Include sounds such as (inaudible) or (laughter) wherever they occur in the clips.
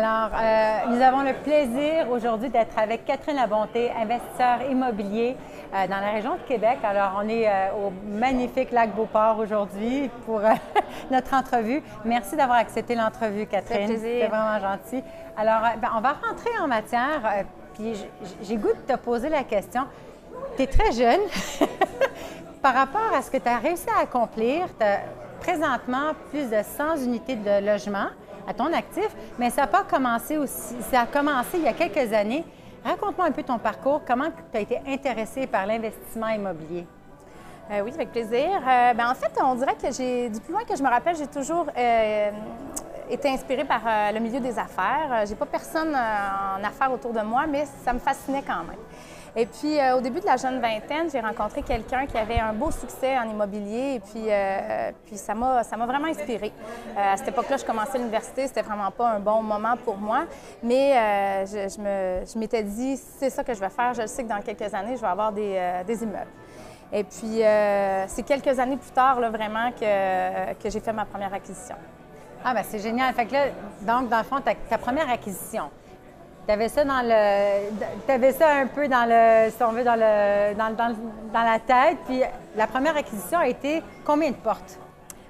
Alors, euh, nous avons le plaisir aujourd'hui d'être avec Catherine Labonté, investisseur immobilier euh, dans la région de Québec. Alors, on est euh, au magnifique lac Beauport aujourd'hui pour (laughs) notre entrevue. Merci d'avoir accepté l'entrevue, Catherine. C'est vraiment gentil. Alors, ben, on va rentrer en matière. puis j'ai goût de te poser la question. Tu es très jeune. (laughs) Par rapport à ce que tu as réussi à accomplir, tu as présentement plus de 100 unités de logement à ton actif, mais ça n'a pas commencé aussi. Ça a commencé il y a quelques années. Raconte-moi un peu ton parcours, comment tu as été intéressé par l'investissement immobilier? Euh, oui, avec plaisir. Euh, ben, en fait, on dirait que j'ai, du plus loin que je me rappelle, j'ai toujours euh, été inspirée par le milieu des affaires. J'ai pas personne en affaires autour de moi, mais ça me fascinait quand même. Et puis, euh, au début de la jeune vingtaine, j'ai rencontré quelqu'un qui avait un beau succès en immobilier et puis, euh, puis ça m'a vraiment inspirée. Euh, à cette époque-là, je commençais l'université, c'était vraiment pas un bon moment pour moi, mais je, m'étais dit, c'est ça que je vais faire. Je sais que dans quelques années, je vais avoir des, immeubles. Et puis, c'est quelques années plus tard, là, vraiment, que, que j'ai fait ma première acquisition. Ah, ben c'est génial. Fait que là, donc, dans le fond, ta première acquisition, tu avais ça dans le. avais ça un peu dans le. Si on veut, dans, le, dans, dans, dans la tête. Puis la première acquisition a été combien de portes?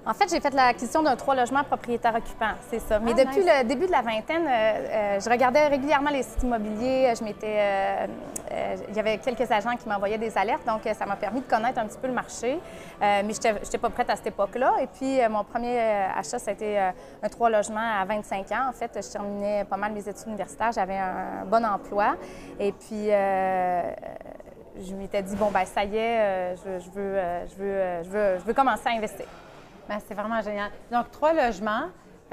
En fait, j'ai fait l'acquisition d'un trois logements propriétaire occupant, c'est ça. Mais ah, depuis le début de la vingtaine, euh, euh, je regardais régulièrement les sites immobiliers. Je m'étais, euh, il y avait quelques agents qui m'envoyaient des alertes, donc ça m'a permis de connaître un petit peu le marché. mais je n'étais pas prête à cette époque-là. Et puis, mon premier achat, ça a été un trois logements à 25 ans. En fait, je terminais pas mal mes études universitaires. J'avais un bon emploi. Et puis, je m'étais dit, bon, ben ça y est, je, je, veux, je, veux, je, veux, je veux commencer à investir. Ben, c'est vraiment génial. Donc, trois logements.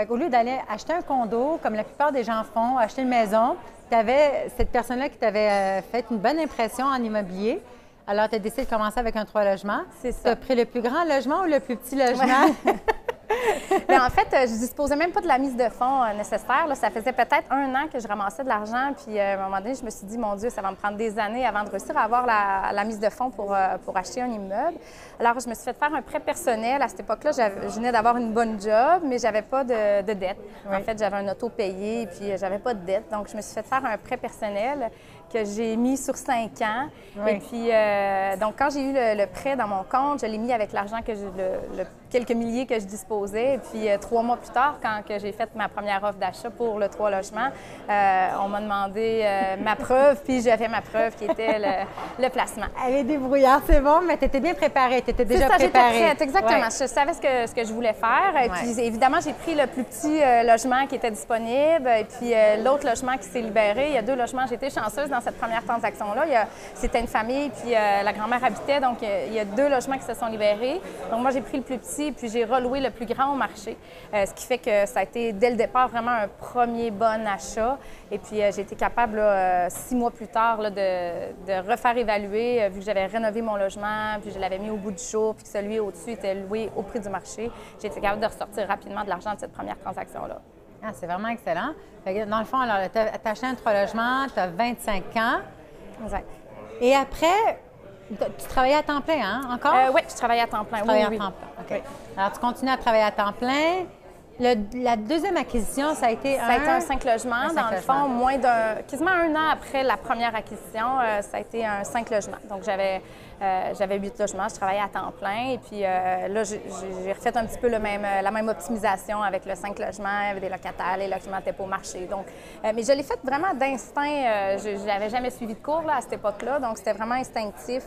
Au lieu d'aller acheter un condo, comme la plupart des gens font, acheter une maison, tu avais cette personne-là qui t'avait euh, fait une bonne impression en immobilier. Alors, tu as décidé de commencer avec un trois logements. C'est ça. Tu as pris le plus grand logement ou le plus petit logement? (laughs) (laughs) Mais en fait, euh, je disposais même pas de la mise de fonds euh, nécessaire. Ça faisait peut-être un an que je ramassais de l'argent. Puis euh, à un moment donné, je me suis dit, mon Dieu, ça va me prendre des années avant de réussir à avoir la, mise de fonds pour, pour acheter un immeuble. Alors, je me suis fait faire un prêt personnel. À cette époque-là, je venais d'avoir une bonne job, mais j'avais pas de, dette. En fait, j'avais un auto payé et puis j'avais pas de dette. Donc, je me suis fait faire un prêt personnel que j'ai mis sur cinq ans. Et puis, donc, quand j'ai eu le, prêt dans mon compte, je l'ai mis avec l'argent que j'ai, le, quelques milliers que je disposais. Et puis, euh, trois mois plus tard, quand j'ai fait ma première offre d'achat pour le trois logements, euh, on m'a demandé euh, ma preuve, puis j'ai fait ma preuve qui était le, placement. Elle est débrouillarde, c'est bon, mais tu étais bien préparée, tu étais déjà ça, préparée. Prête, exactement. Je savais ce que, ce que je voulais faire. Et puis, évidemment, j'ai pris le plus petit logement qui était disponible. Et puis, l'autre logement qui s'est libéré. Il y a deux logements. J'étais chanceuse dans cette première transaction-là. C'était une famille, puis la grand-mère habitait. Donc, il y a deux logements qui se sont libérés. Donc, moi, j'ai pris le plus petit, puis j'ai reloué le plus grand au marché. Euh, ce qui fait que ça a été dès le départ vraiment un premier bon achat. Et puis euh, j'ai été capable, euh, six mois plus tard, de, refaire évaluer, vu que j'avais rénové mon logement, puis je l'avais mis au bout du jour, puis que celui au-dessus était loué au prix du marché. J'ai été capable de ressortir rapidement de l'argent de cette première transaction-là. Ah, c'est vraiment excellent. dans le fond, alors, tu as, acheté un trois logements, tu as 25 ans. Exact. Et après, tu travaillais à temps plein, hein, encore? oui, je travaillais à temps plein. Tu oui, à temps plein. OK. Alors, tu continues à travailler à temps plein. la deuxième acquisition, ça a été un... Ça a été un cinq logements. dans le fond, moins d'un... Quasiment un an après la première acquisition, euh, ça a été un cinq logements. Donc, j'avais euh, j'avais huit logements, je travaillais à temps plein. Et puis euh, là, j'ai refait un petit peu le même, la même optimisation avec le cinq logements, avec des locataires, les logements n'étaient pas au marché. Donc, mais je l'ai fait vraiment d'instinct. je n'avais jamais suivi de cours là, à cette époque-là, donc c'était vraiment instinctif.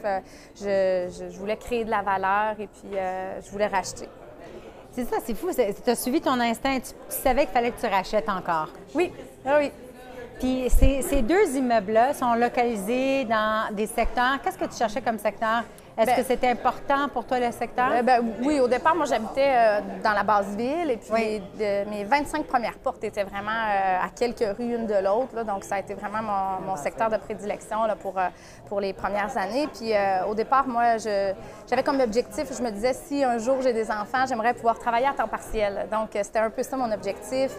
Je, je, voulais créer de la valeur et puis je voulais racheter. C'est ça, c'est fou. Tu as suivi ton instinct. Tu, savais qu'il fallait que tu rachètes encore. Oui, ah oui. Puis ces, deux immeubles-là sont localisés dans des secteurs. Qu'est-ce que tu cherchais comme secteur? Est-ce que ben, c'était important pour toi le secteur? Euh, ben, oui, au départ, moi, j'habitais euh, dans la basse ville et puis mes 25 premières portes étaient vraiment euh, à quelques rues une de l'autre. Donc, ça a été vraiment mon, secteur de prédilection là, pour, pour les premières années. Puis au départ, moi, j'avais comme objectif, je me disais, si un jour j'ai des enfants, j'aimerais pouvoir travailler à temps partiel. Donc, c'était un peu ça mon objectif.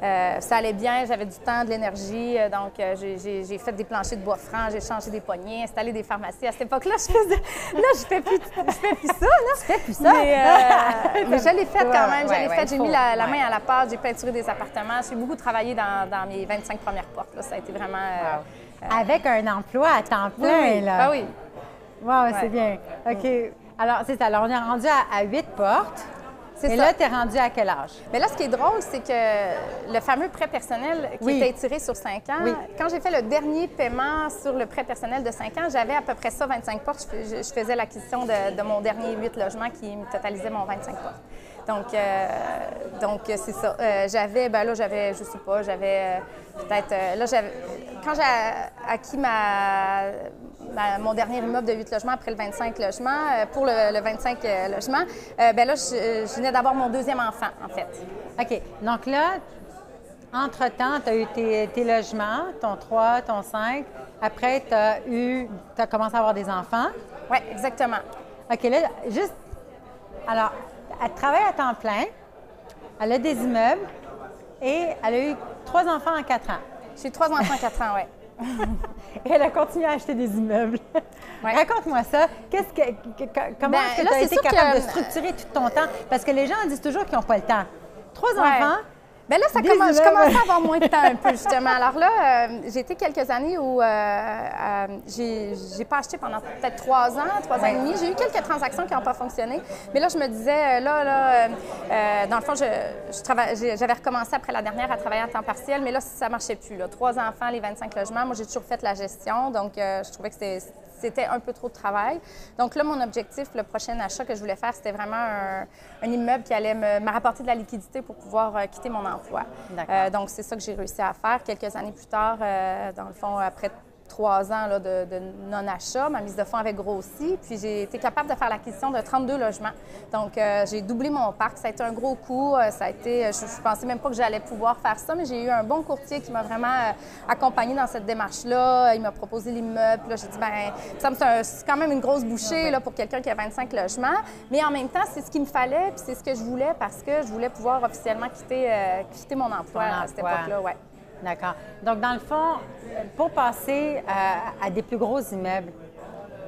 ça allait bien, j'avais du temps, de l'énergie. donc, j'ai fait des planchers de bois franc, j'ai changé des poignées, installé des pharmacies. À cette époque-là, je faisais là, je fais plus, je fais plus ça, là. Tu fais plus ça? Mais, euh, (laughs) mais je l'ai fait quand même, je Ouais, l'ai ouais, fait. J'ai mis la, la ouais. main à la pâte, j'ai peinturé des appartements. J'ai beaucoup travaillé dans, dans mes 25 premières portes. Là. Ça a été vraiment... euh, Avec un emploi à temps plein, oui. là. Ah oui. Wow, c'est bien. OK. Alors, c'est ça. Alors, on est rendu à, à huit portes. C'est Et ça. là, tu es rendu à quel âge? Mais là, ce qui est drôle, c'est que le fameux prêt personnel qui Oui. était étiré sur 5 ans, Oui. quand j'ai fait le dernier paiement sur le prêt personnel de 5 ans, j'avais à peu près ça, 25 portes. Je, fais- je faisais l'acquisition de, de mon dernier 8 logements qui me totalisait mon 25 portes. Donc, euh, donc euh, c'est ça. Euh, j'avais, ben là, j'avais, je sais pas, j'avais euh, peut-être, là, j'avais, quand j'ai acquis ma, ma- mon dernier immeuble de 8 logements après le 25 logements, euh, pour le, le 25 euh, logements, euh, ben là, je, je venais d'avoir mon deuxième enfant, en fait. OK. Donc là, entre-temps, tu as eu tes, tes logements, ton 3, ton 5. Après, tu as eu, tu as commencé à avoir des enfants. Oui, exactement. OK, là, juste. Alors, elle travaille à temps plein, elle a des immeubles et elle a eu trois enfants en quatre ans. J'ai trois enfants, quatre ans, oui. (laughs) Et (laughs) elle a continué à acheter des immeubles. Ouais. (laughs) Raconte-moi ça. Qu'est-ce que, comment Ben, est-ce que tu as été capable que- de structurer tout ton temps? Parce que les gens disent toujours qu'ils n'ont pas le temps. Trois Ouais. enfants, Bien là, ça commence, je commençais à avoir moins de temps un peu, (laughs) justement. Alors là, euh, j'ai été quelques années où euh, euh, j'ai pas acheté pendant peut-être trois ans, trois ans et demi. J'ai eu quelques transactions qui n'ont pas fonctionné. Mais là, je me disais, euh, là, là, euh, dans le fond, je, je j'avais recommencé après la dernière à travailler à temps partiel, mais là, ça marchait plus. Là. Trois enfants, les 25 logements. Moi, j'ai toujours fait la gestion, donc je trouvais que c'était c'était un peu trop de travail. Donc là, mon objectif, le prochain achat que je voulais faire, c'était vraiment un, un immeuble qui allait me, me rapporter de la liquidité pour pouvoir euh, quitter mon emploi. Euh, donc c'est ça que j'ai réussi à faire. Quelques années plus tard, euh, dans le fond, après trois ans là, de, de non-achat, ma mise de fonds avait grossi, puis j'ai été capable de faire l'acquisition de 32 logements. Donc euh, j'ai doublé mon parc. Ça a été un gros coup. Euh, Ça a été, je, je pensais même pas que j'allais pouvoir faire ça, mais j'ai eu un bon courtier qui m'a vraiment euh, accompagné dans cette démarche-là. Il m'a proposé l'immeuble. Là, J'ai dit, ben, ça me- c'est quand même une grosse bouchée là, pour quelqu'un qui a 25 logements. Mais en même temps, c'est ce qu'il me fallait, puis c'est ce que je voulais parce que je voulais pouvoir officiellement quitter, euh, quitter mon emploi à cette époque-là. Ouais. D'accord. Donc, dans le fond, pour passer à, à des plus gros immeubles,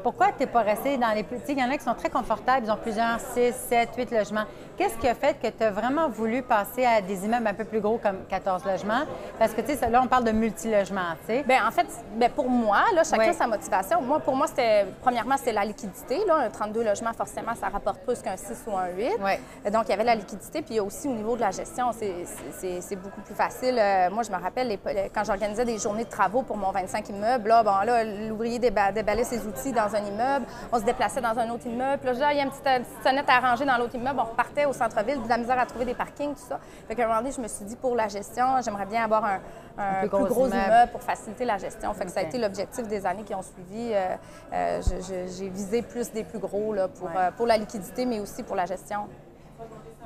pourquoi tu n'es pas resté dans les plus... Tu sais, il y en a qui sont très confortables, ils ont plusieurs 6, 7, 8 logements. Qu'est-ce qui a fait que tu as vraiment voulu passer à des immeubles un peu plus gros comme 14 logements? Parce que, tu sais, là, on parle de multilogements, tu sais. Bien, en fait, ben, pour moi, là, chacun sa motivation. Moi, pour moi, c'était, premièrement, c'était la liquidité. Là. Un 32 logements, forcément, ça rapporte plus qu'un 6 ou un 8. Ouais. Donc, il y avait la liquidité. Puis, il y a aussi au niveau de la gestion, c'est, beaucoup plus facile. Euh, moi, je me rappelle, les- quand j'organisais des journées de travaux pour mon 25 immeubles, là, bon, là, l'ouvrier déba- déballait ses outils dans un immeuble. On se déplaçait dans un autre immeuble. Puis Là, là, il y a une petite, une petite sonnette à arranger dans l'autre immeuble. On repartait au centre-ville, de la misère à trouver des parkings, tout ça. Fait qu'à un moment donné, je me suis dit, pour la gestion, j'aimerais bien avoir un, un plus plus, gros gros, immeuble. immeuble pour faciliter la gestion. Fait que ça a été l'objectif des années qui ont suivi. Euh, euh, J'ai visé plus des plus gros là, pour, Ouais. euh, pour la liquidité, mais aussi pour la gestion.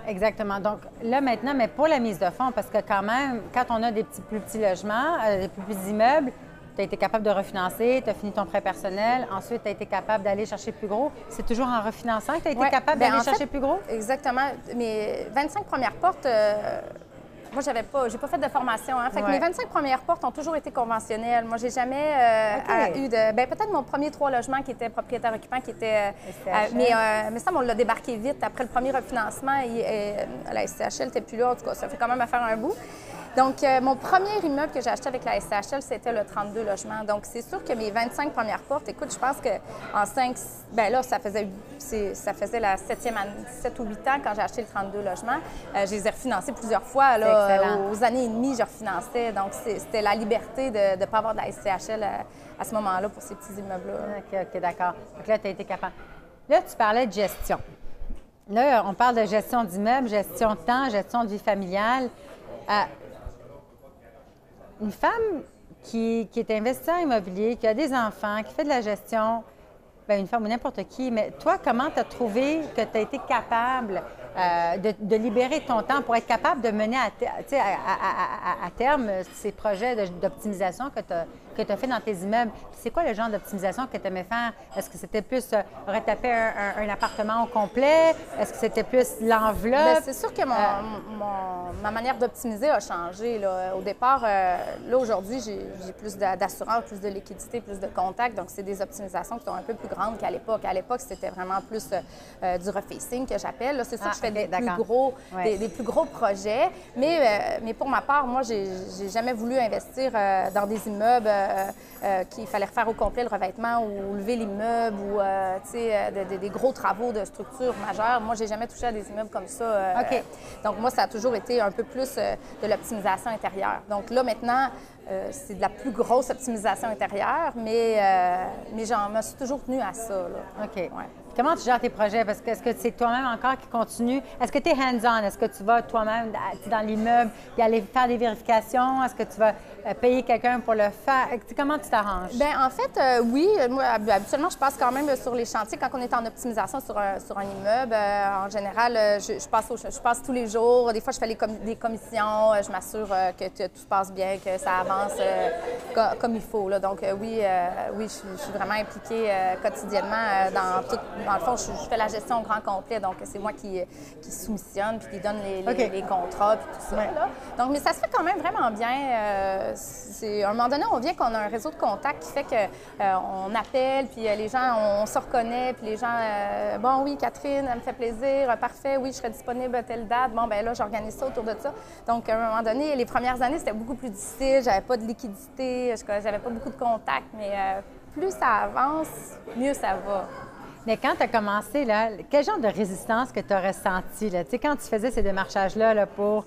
Exactement. Donc, là, maintenant, mais pour la mise de fonds, parce que quand même, quand on a des petits, plus petits logements, des plus petits immeubles, tu as été capable de refinancer, tu as fini ton prêt personnel, ensuite tu as été capable d'aller chercher plus gros. C'est toujours en refinançant que tu as été Ouais. capable Ben, d'aller fait, chercher plus gros? Exactement. Mes 25 premières portes, euh, moi, j'avais pas, j'ai pas fait de formation. Hein. Fait que mes 25 premières portes ont toujours été conventionnelles. Moi, j'ai jamais euh, eu de. Ben, peut-être mon premier trois logements qui était propriétaire occupant, qui était. euh, mais, euh, mais ça, on l'a débarqué vite. Après le premier refinancement, euh, la SCHL n'était plus là. En tout cas, ça fait quand même à faire un bout. Donc, euh, mon premier immeuble que j'ai acheté avec la SCHL, c'était le 32 logements. Donc, c'est sûr que mes 25 premières portes, écoute, je pense qu'en 5, ben là, ça faisait, ça faisait la septième année, 7 ou 8 ans quand j'ai acheté le 32 logements. Euh, je les ai refinancés plusieurs fois. Là, euh, aux années et demie, je refinançais. Donc, c'était la liberté de ne pas avoir de la SCHL à, à ce moment-là pour ces petits immeubles-là. OK, OK, d'accord. Donc là, tu as été capable. Là, tu parlais de gestion. Là, on parle de gestion d'immeuble, gestion de temps, gestion de vie familiale. Euh, une femme qui, qui est investisseur immobilier, qui a des enfants, qui fait de la gestion, bien, une femme ou n'importe qui, mais toi, comment tu as trouvé que tu as été capable euh, de, de libérer ton temps pour être capable de mener à, te- terme ces projets d'optimisation que tu as, que as fait dans tes immeubles. C'est quoi le genre d'optimisation que tu aimais faire? Est-ce que c'était plus euh, retaper un, appartement au complet? Est-ce que c'était plus l'enveloppe? c'est sûr que ma manière d'optimiser a changé. Au départ, là, aujourd'hui, j'ai plus d'assurance, plus de liquidité, plus de contacts. Donc, c'est des optimisations qui sont un peu plus grandes qu'à l'époque. À l'époque, c'était vraiment plus du refacing que j'appelle. C'est sûr que je fais des, plus gros, des, plus gros projets. Mais, euh, mais pour ma part, moi, j'ai jamais voulu investir euh, dans des immeubles euh, qu'il fallait refaire au complet le revêtement ou lever l'immeuble ou des, des gros travaux de structure majeure. Moi, j'ai jamais touché à des immeubles comme ça. Donc, moi, ça a toujours été un peu plus de l'optimisation intérieure. Donc là, maintenant, c'est de la plus grosse optimisation intérieure, mais, mais j'en me suis toujours tenue à ça. Là. OK. Ouais. Comment tu gères tes projets? Parce que est-ce que c'est toi-même encore qui continue? Est-ce que tu es hands-on? Est-ce que tu vas toi-même dans l'immeuble et aller faire des vérifications? Est-ce que tu vas payer quelqu'un pour le faire? Comment tu t'arranges? Bien, en fait, euh, oui. Moi, habituellement, je passe quand même sur les chantiers. Quand on est en optimisation sur un, sur un immeuble, euh, en général, je, passe je passe tous les jours. Des fois, je fais les des commissions. je m'assure que tout se passe bien, que ça avance comme il faut. Donc, oui, oui, je, suis vraiment impliquée quotidiennement dans tout dans le fond, je, fais la gestion au grand complet, donc c'est moi qui, qui soumissionne puis qui donne les, les, contrats puis tout ça. Donc, mais ça se fait quand même vraiment bien. Euh, c'est, à un moment donné, on vient qu'on a un réseau de contacts qui fait qu'on euh, appelle, puis euh, les gens, on, se reconnaît, puis les gens, bon, oui, Catherine, elle me fait plaisir, parfait, oui, je serai disponible à telle date. Bon, ben là, j'organise ça autour de ça. Donc, à un moment donné, les premières années, c'était beaucoup plus difficile. J'avais pas de liquidité, j'avais pas beaucoup de contacts, mais plus ça avance, mieux ça va. Mais quand tu as commencé, là, quel genre de résistance que tu as ressenti? Là? Tu sais, quand tu faisais ces démarchages-là là, pour.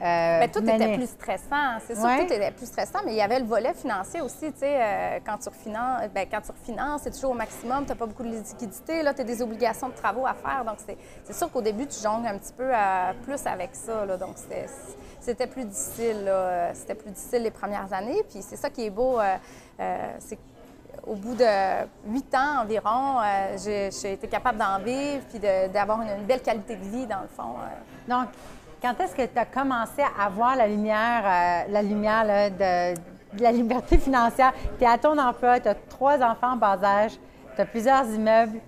Euh, tout était plus stressant. C'est sûr que tout était plus stressant, mais il y avait le volet financier aussi. Tu sais, euh, quand tu refinances, ben, quand tu refinances, c'est toujours au maximum. Tu n'as pas beaucoup de liquidité. Là, tu as des obligations de travaux à faire. Donc, c'est sûr qu'au début, tu jongles un petit peu à, plus avec ça. Là, donc, c'était plus difficile. C'était plus difficile les premières années. Puis, c'est ça qui est beau. Euh, c'est au bout de huit ans environ, euh, j'ai été capable d'en vivre puis d'avoir une, belle qualité de vie, dans le fond. Euh. Donc, quand est-ce que tu as commencé à voir la lumière, euh, la lumière de, la liberté financière? Tu es à ton emploi, tu as trois enfants en bas âge, tu as plusieurs immeubles.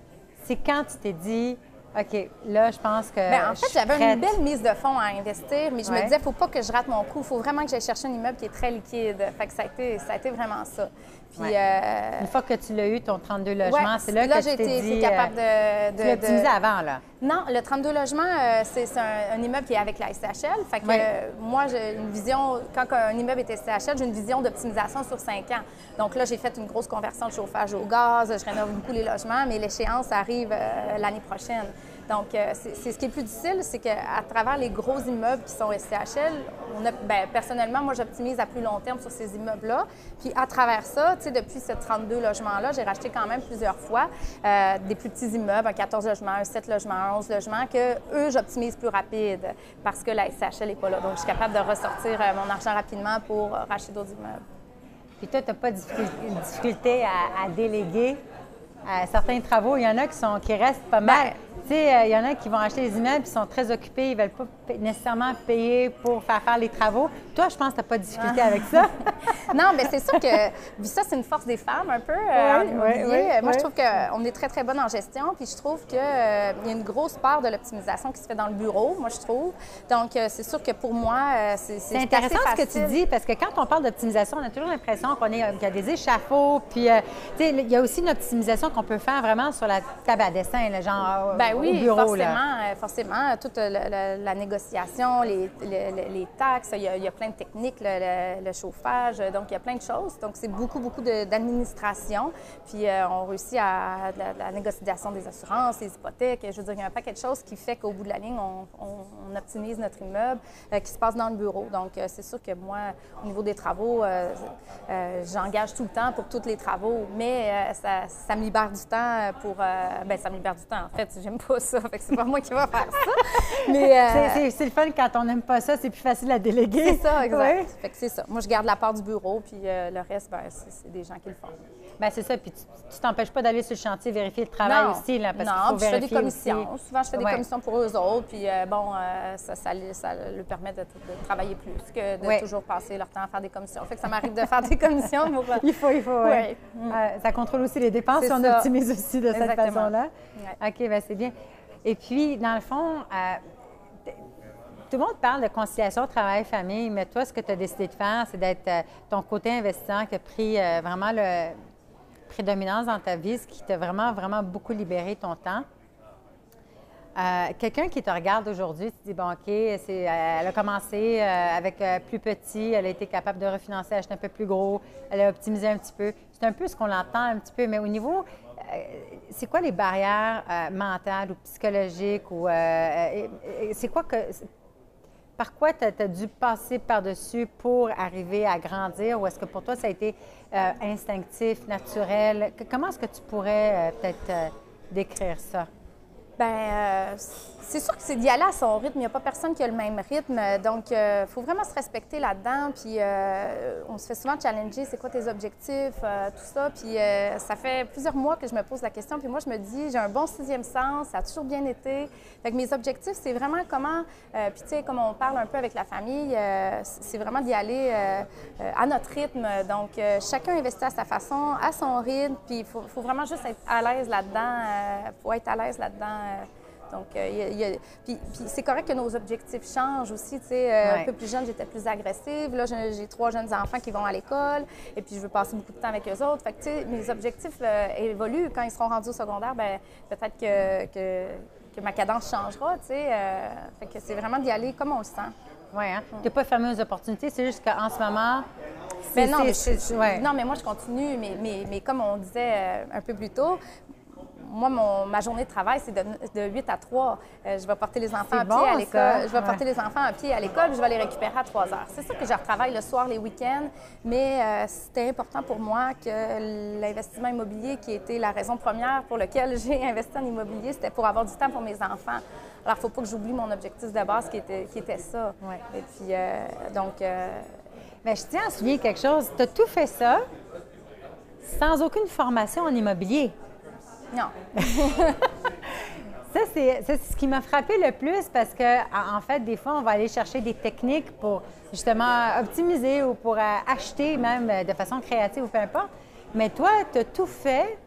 C'est quand tu t'es dit, OK, là, je pense que. Bien, en fait, j'avais une belle mise de fonds à investir, mais je me disais, il ne faut pas que je rate mon coup. Il faut vraiment que j'aille chercher un immeuble qui est très liquide. Fait que ça a été, ça a été vraiment ça. Puis, euh, Une fois que tu l'as eu, ton 32 logements, c'est là, que tu t'es dit... capable de... de tu l'as avant, là? Non, le 32 logements, euh, c'est un, immeuble qui est avec la SCHL. Fait que moi, j'ai une vision... Quand un immeuble est SCHL, j'ai une vision d'optimisation sur cinq ans. Donc là, j'ai fait une grosse conversion de chauffage au gaz. Je rénove beaucoup les logements, mais l'échéance arrive euh, l'année prochaine. Donc, euh, c'est ce qui est plus difficile, c'est qu'à travers les gros immeubles qui sont SCHL, on a, ben, personnellement, moi, j'optimise à plus long terme sur ces immeubles-là. Puis, à travers ça, tu sais, depuis ces 32 logements-là, j'ai racheté quand même plusieurs fois euh, des plus petits immeubles, un 14 logements, un 7 logements, un 11 logements, que eux, j'optimise plus rapide parce que la SCHL n'est pas là. Donc, je suis capable de ressortir euh, mon argent rapidement pour racheter d'autres immeubles. Puis toi, tu n'as pas de difficulté à, déléguer certains travaux. Il y en a qui, sont, qui restent pas mal. Ben, tu sais, il euh, y en a qui vont acheter des immeubles, ils sont très occupés, ils ne veulent pas nécessairement payer pour faire faire les travaux. Toi, je pense que tu n'as pas de difficulté avec ça. (laughs) non, mais c'est sûr que ça, c'est une force des femmes un peu euh, en Moi, je trouve qu'on est très, très bonne en gestion, puis je trouve qu'il euh, y a une grosse part de l'optimisation qui se fait dans le bureau, moi, je trouve. Donc, c'est sûr que pour moi, c'est C'est intéressant ce que tu dis, parce que quand on parle d'optimisation, on a toujours l'impression qu'il y a des échafauds, puis, tu sais, il y a aussi une optimisation qu'on peut faire vraiment sur la table à dessin, genre... Ben oui, forcément, euh, forcément. Toute la, négociation, les, taxes, il y, a, plein de techniques, le, chauffage, donc il y a plein de choses. Donc c'est beaucoup, beaucoup d'administration. Puis euh, on réussit à la, négociation des assurances, des hypothèques. Je veux dire, il y a un paquet de choses qui fait qu'au bout de la ligne, on, optimise notre immeuble euh, qui se passe dans le bureau. Donc c'est sûr que moi, au niveau des travaux, j'engage tout le temps pour tous les travaux, mais ça, ça, me libère du temps pour... ben ça me libère du temps, en fait. J'aime pas ça. Fait que c'est pas moi qui va faire ça. (laughs) Mais euh, c'est le fun quand on n'aime pas ça, c'est plus facile à déléguer. C'est ça, exact. Fait que c'est ça. Moi, je garde la part du bureau, puis le reste, ben, c'est des gens qui le font. Bien, c'est ça. Puis tu t'empêches pas d'aller sur le chantier vérifier le travail aussi, là, parce qu'il faut je fais des commissions. Souvent, je fais des commissions pour eux autres, puis bon, ça, ça, ça, leur permet de, travailler plus que de toujours passer leur temps à faire des commissions. Fait que ça m'arrive de faire des commissions. Pour... (laughs) il faut, il faut, oui. ça contrôle aussi les dépenses si on optimise aussi de cette façon-là. OK, bien, c'est bien. Et puis, dans le fond, euh, tout le monde parle de conciliation travail-famille, mais toi, ce que tu as décidé de faire, c'est d'être euh, ton côté investisseur qui a pris euh, vraiment le prédominance dans ta vie, ce qui t'a vraiment, vraiment beaucoup libéré ton temps. Quelqu'un qui te regarde aujourd'hui, tu te dis, bon, OK, elle a commencé avec plus petit, elle a été capable de refinancer, acheter un peu plus gros, elle a optimisé un petit peu. C'est un peu ce qu'on entend un petit peu, mais au niveau c'est quoi les barrières euh, mentales ou psychologiques ou euh, c'est quoi que par quoi tu as, dû passer par-dessus pour arriver à grandir ou est-ce que pour toi ça a été instinctif, naturel? Comment est-ce que tu pourrais peut-être décrire ça? Bien, c'est sûr que c'est d'y aller à son rythme. Il n'y a pas personne qui a le même rythme. Donc, il euh, faut vraiment se respecter là-dedans. Puis, euh, on se fait souvent challenger c'est quoi tes objectifs, euh, tout ça. Puis, ça fait plusieurs mois que je me pose la question. Puis, moi, je me dis, j'ai un bon sixième sens, ça a toujours bien été. Fait que mes objectifs, c'est vraiment comment. puis, tu sais, comme on parle un peu avec la famille, c'est vraiment d'y aller à notre rythme. Donc, chacun investit à sa façon, à son rythme. Puis, il faut, vraiment juste être à l'aise là-dedans. Il faut être à l'aise là-dedans. Donc, euh, puis, c'est correct que nos objectifs changent aussi. Tu sais, euh, un peu plus jeune, j'étais plus agressive. Là, j'ai trois jeunes enfants qui vont à l'école et puis je veux passer beaucoup de temps avec eux autres. Fait que, tu sais, mes objectifs euh, évoluent. Quand ils seront rendus au secondaire, ben peut-être que, ma cadence changera, tu sais. fait que c'est vraiment d'y aller comme on le sent. Oui, hein? Tu n'es pas fermé aux opportunités, c'est juste qu'en ce moment. Mais ben non, mais non, mais moi, je continue. Mais, mais, mais comme on disait un peu plus tôt, moi, ma journée de travail, c'est de, 8 à 3. Euh, je vais porter les enfants à pied à l'école. Je vais porter les enfants à pied à l'école, je vais les récupérer à 3 heures. C'est sûr que je retravaille le soir, les week-ends, mais euh, c'était important pour moi que l'investissement immobilier, qui était la raison première pour laquelle j'ai (laughs) investi en immobilier, c'était pour avoir du temps pour mes enfants. Alors, il ne faut pas que j'oublie mon objectif de base qui était, qui était ça. Et puis, euh, donc. Mais je tiens à souligner quelque chose. Tu as tout fait ça sans aucune formation en immobilier. Non. (laughs) ça, c'est ce qui m'a frappé le plus parce que, en fait, des fois, on va aller chercher des techniques pour justement optimiser ou pour euh, acheter même euh, de façon créative ou peu importe. Mais toi, tu as tout fait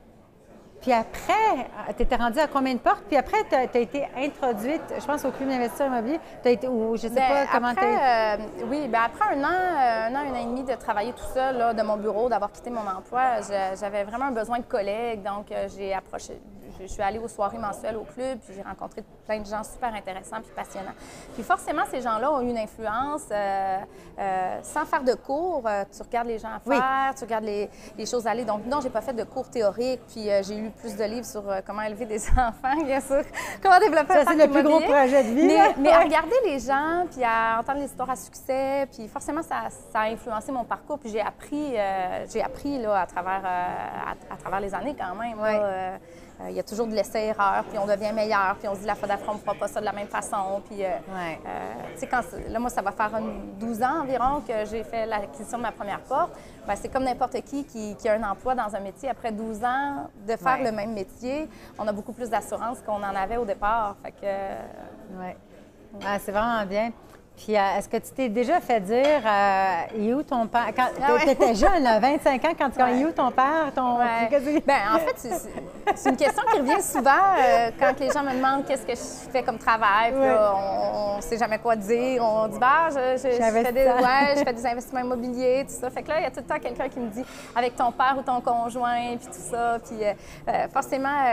puis après, tu étais rendue à combien de portes? Puis après, tu as, été introduite, je pense, au club d'investisseurs immobiliers. As été, ou je sais ben, pas comment tu euh, Oui, bien après un an, euh, un an, un an et demi de travailler tout seul là, de mon bureau, d'avoir quitté mon emploi, j'avais vraiment un besoin de collègues. Donc, euh, j'ai approché, je, suis allée aux soirées mensuelles au club, puis j'ai rencontré plein de gens super intéressants puis passionnants. Puis forcément, ces gens-là ont eu une influence. Euh, euh, sans faire de cours, euh, tu regardes les gens faire, tu regardes les, choses aller. Donc non, j'ai pas fait de cours théoriques, puis j'ai lu plus de livres sur comment élever des (laughs) enfants, bien sûr, comment développer Ça, c'est le plus gros projet de vie. Mais, à regarder les gens, puis à entendre les histoires à succès, puis forcément, ça, a influencé mon parcours, puis j'ai appris, j'ai appris là, à, travers, à, travers les années quand même. Euh, il y a toujours de l'essai-erreur, puis on devient meilleur, puis on se dit la fois d'après, on ne fera pas ça de la même façon. Puis, euh, euh, quand, là, moi, ça va faire 12 ans environ que j'ai fait l'acquisition de ma première porte. Ben, c'est comme n'importe qui, qui, a un emploi dans un métier. Après 12 ans de faire le même métier, on a beaucoup plus d'assurance qu'on en avait au départ. Fait que... Oui. Ah, c'est vraiment bien. Puis, euh, est-ce que tu t'es déjà fait dire, euh, il est où ton père? Quand ah tu étais jeune, 25 ans, quand tu ouais. il est où ton père? Ton... Bien, en fait, c'est une question qui revient souvent euh, quand les gens me demandent qu'est-ce que je fais comme travail. Puis on ne sait jamais quoi dire. On dit, bah, je, je, fais des, ouais, je (laughs) fais des investissements immobiliers, tout ça. Fait que là, il y a tout le temps quelqu'un qui me dit, avec ton père ou ton conjoint, puis tout ça. Puis forcément,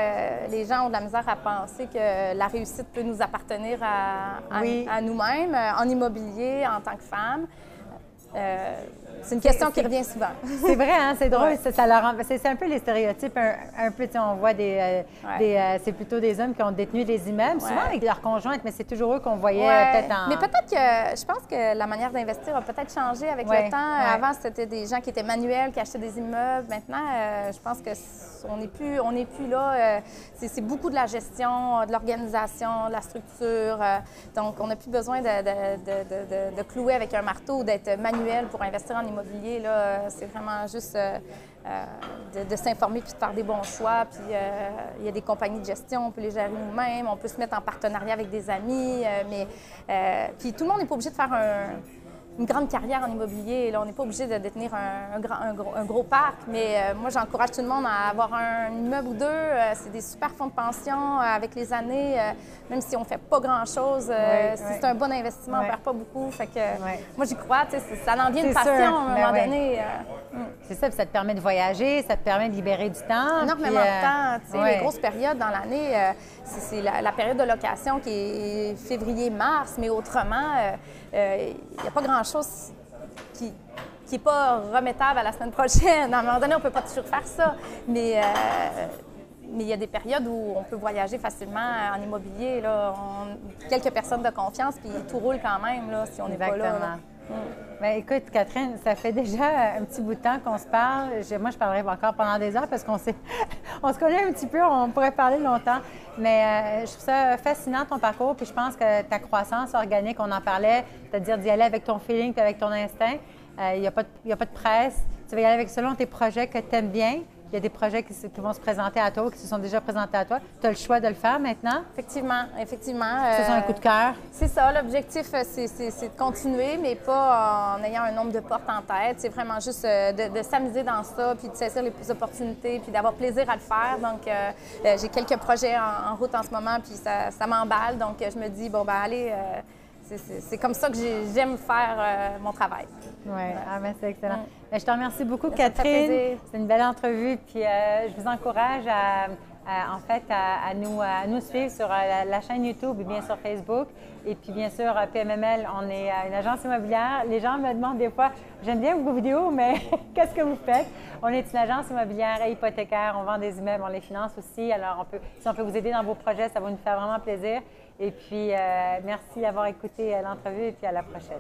les gens ont de la misère à penser que la réussite peut nous appartenir à, à, nous-mêmes immobilier en tant que femme. Euh, c'est une question qui revient souvent. (laughs) c'est vrai, hein? c'est drôle. Ça, c'est, un peu les stéréotypes. Un, peu, on voit des. Euh, euh, c'est plutôt des hommes qui ont détenu des immeubles, souvent avec leur conjointe, mais c'est toujours eux qu'on voyait peut-être en. Mais peut-être que. Je pense que la manière d'investir a peut-être changé avec le temps. Avant, c'était des gens qui étaient manuels, qui achetaient des immeubles. Maintenant, je pense que on n'est plus, on plus là. c'est, beaucoup de la gestion, de l'organisation, de la structure. donc, on n'a plus besoin de, de, clouer avec un marteau ou d'être manuel pour investir en immobilier. Là, c'est vraiment juste de, s'informer puis de faire des bons choix. Puis il y a des compagnies de gestion, on peut les gérer nous-mêmes, on peut se mettre en partenariat avec des amis. mais puis tout le monde n'est pas obligé de faire un une grande carrière en immobilier. Là, on n'est pas obligé de détenir un, gros, parc, mais euh, moi, j'encourage tout le monde à avoir un immeuble ou deux. Euh, c'est des super fonds de pension euh, avec les années, même si on ne fait pas grand-chose. si c'est un bon investissement, on ne perd pas beaucoup. Fait que, Moi, j'y crois. Ça en vient de passion à un moment ben donné. Mm. C'est ça, ça te permet de voyager, ça te permet de libérer du temps. Énormément de temps. Les grosses périodes dans l'année, c'est la, période de location qui est février-mars, mais autrement, il n'y a pas grand chose qui n'est pas remettable à la semaine prochaine. (laughs) À un moment donné, on ne peut pas toujours faire ça. Mais euh, mais il y a des périodes où on peut voyager facilement en immobilier. Là. quelques personnes de confiance, puis tout roule quand même là, si on n'est pas là. Ben, écoute, Catherine, ça fait déjà un petit bout de temps qu'on se parle. moi, je parlerai encore pendant des heures parce qu'on (laughs) on se connaît un petit peu, on pourrait parler longtemps. Mais euh, je trouve ça fascinant ton parcours, puis je pense que ta croissance organique, on en parlait, c'est-à-dire d'y aller avec ton feeling, avec ton instinct. Euh, il n'y a, a, pas de presse. Tu vas y aller avec selon tes projets que tu aimes bien, il y a des projets qui, vont se présenter à toi, qui se sont déjà présentés à toi. Tu as le choix de le faire maintenant? Effectivement, effectivement. C'est un coup de cœur? C'est ça. L'objectif, euh, c'est de continuer, mais pas en ayant un nombre de portes en tête. C'est vraiment juste euh, de, s'amuser dans ça, puis de saisir les opportunités, puis d'avoir plaisir à le faire. Donc, euh, j'ai quelques projets en, route en ce moment, puis ça, ça m'emballe. Donc, je me dis, bon, ben allez c'est comme ça que j'aime faire euh, mon travail. Oui, ah, ben, c'est excellent. Mm. Ben, je te remercie beaucoup, Catherine. C'est une belle entrevue. Puis euh, je vous encourage à, en fait, à, nous, à nous suivre sur euh, la, chaîne YouTube et bien sûr Facebook. Et puis, bien sûr, PMML, on est une agence immobilière. Les gens me demandent des fois, j'aime bien vos vidéos, mais (laughs) qu'est-ce que vous faites? On est une agence immobilière et hypothécaire. On vend des immeubles, on les finance aussi. Alors, on peut, si on peut vous aider dans vos projets, ça va nous faire vraiment plaisir. Et puis, euh, merci d'avoir écouté l'entrevue et puis à la prochaine.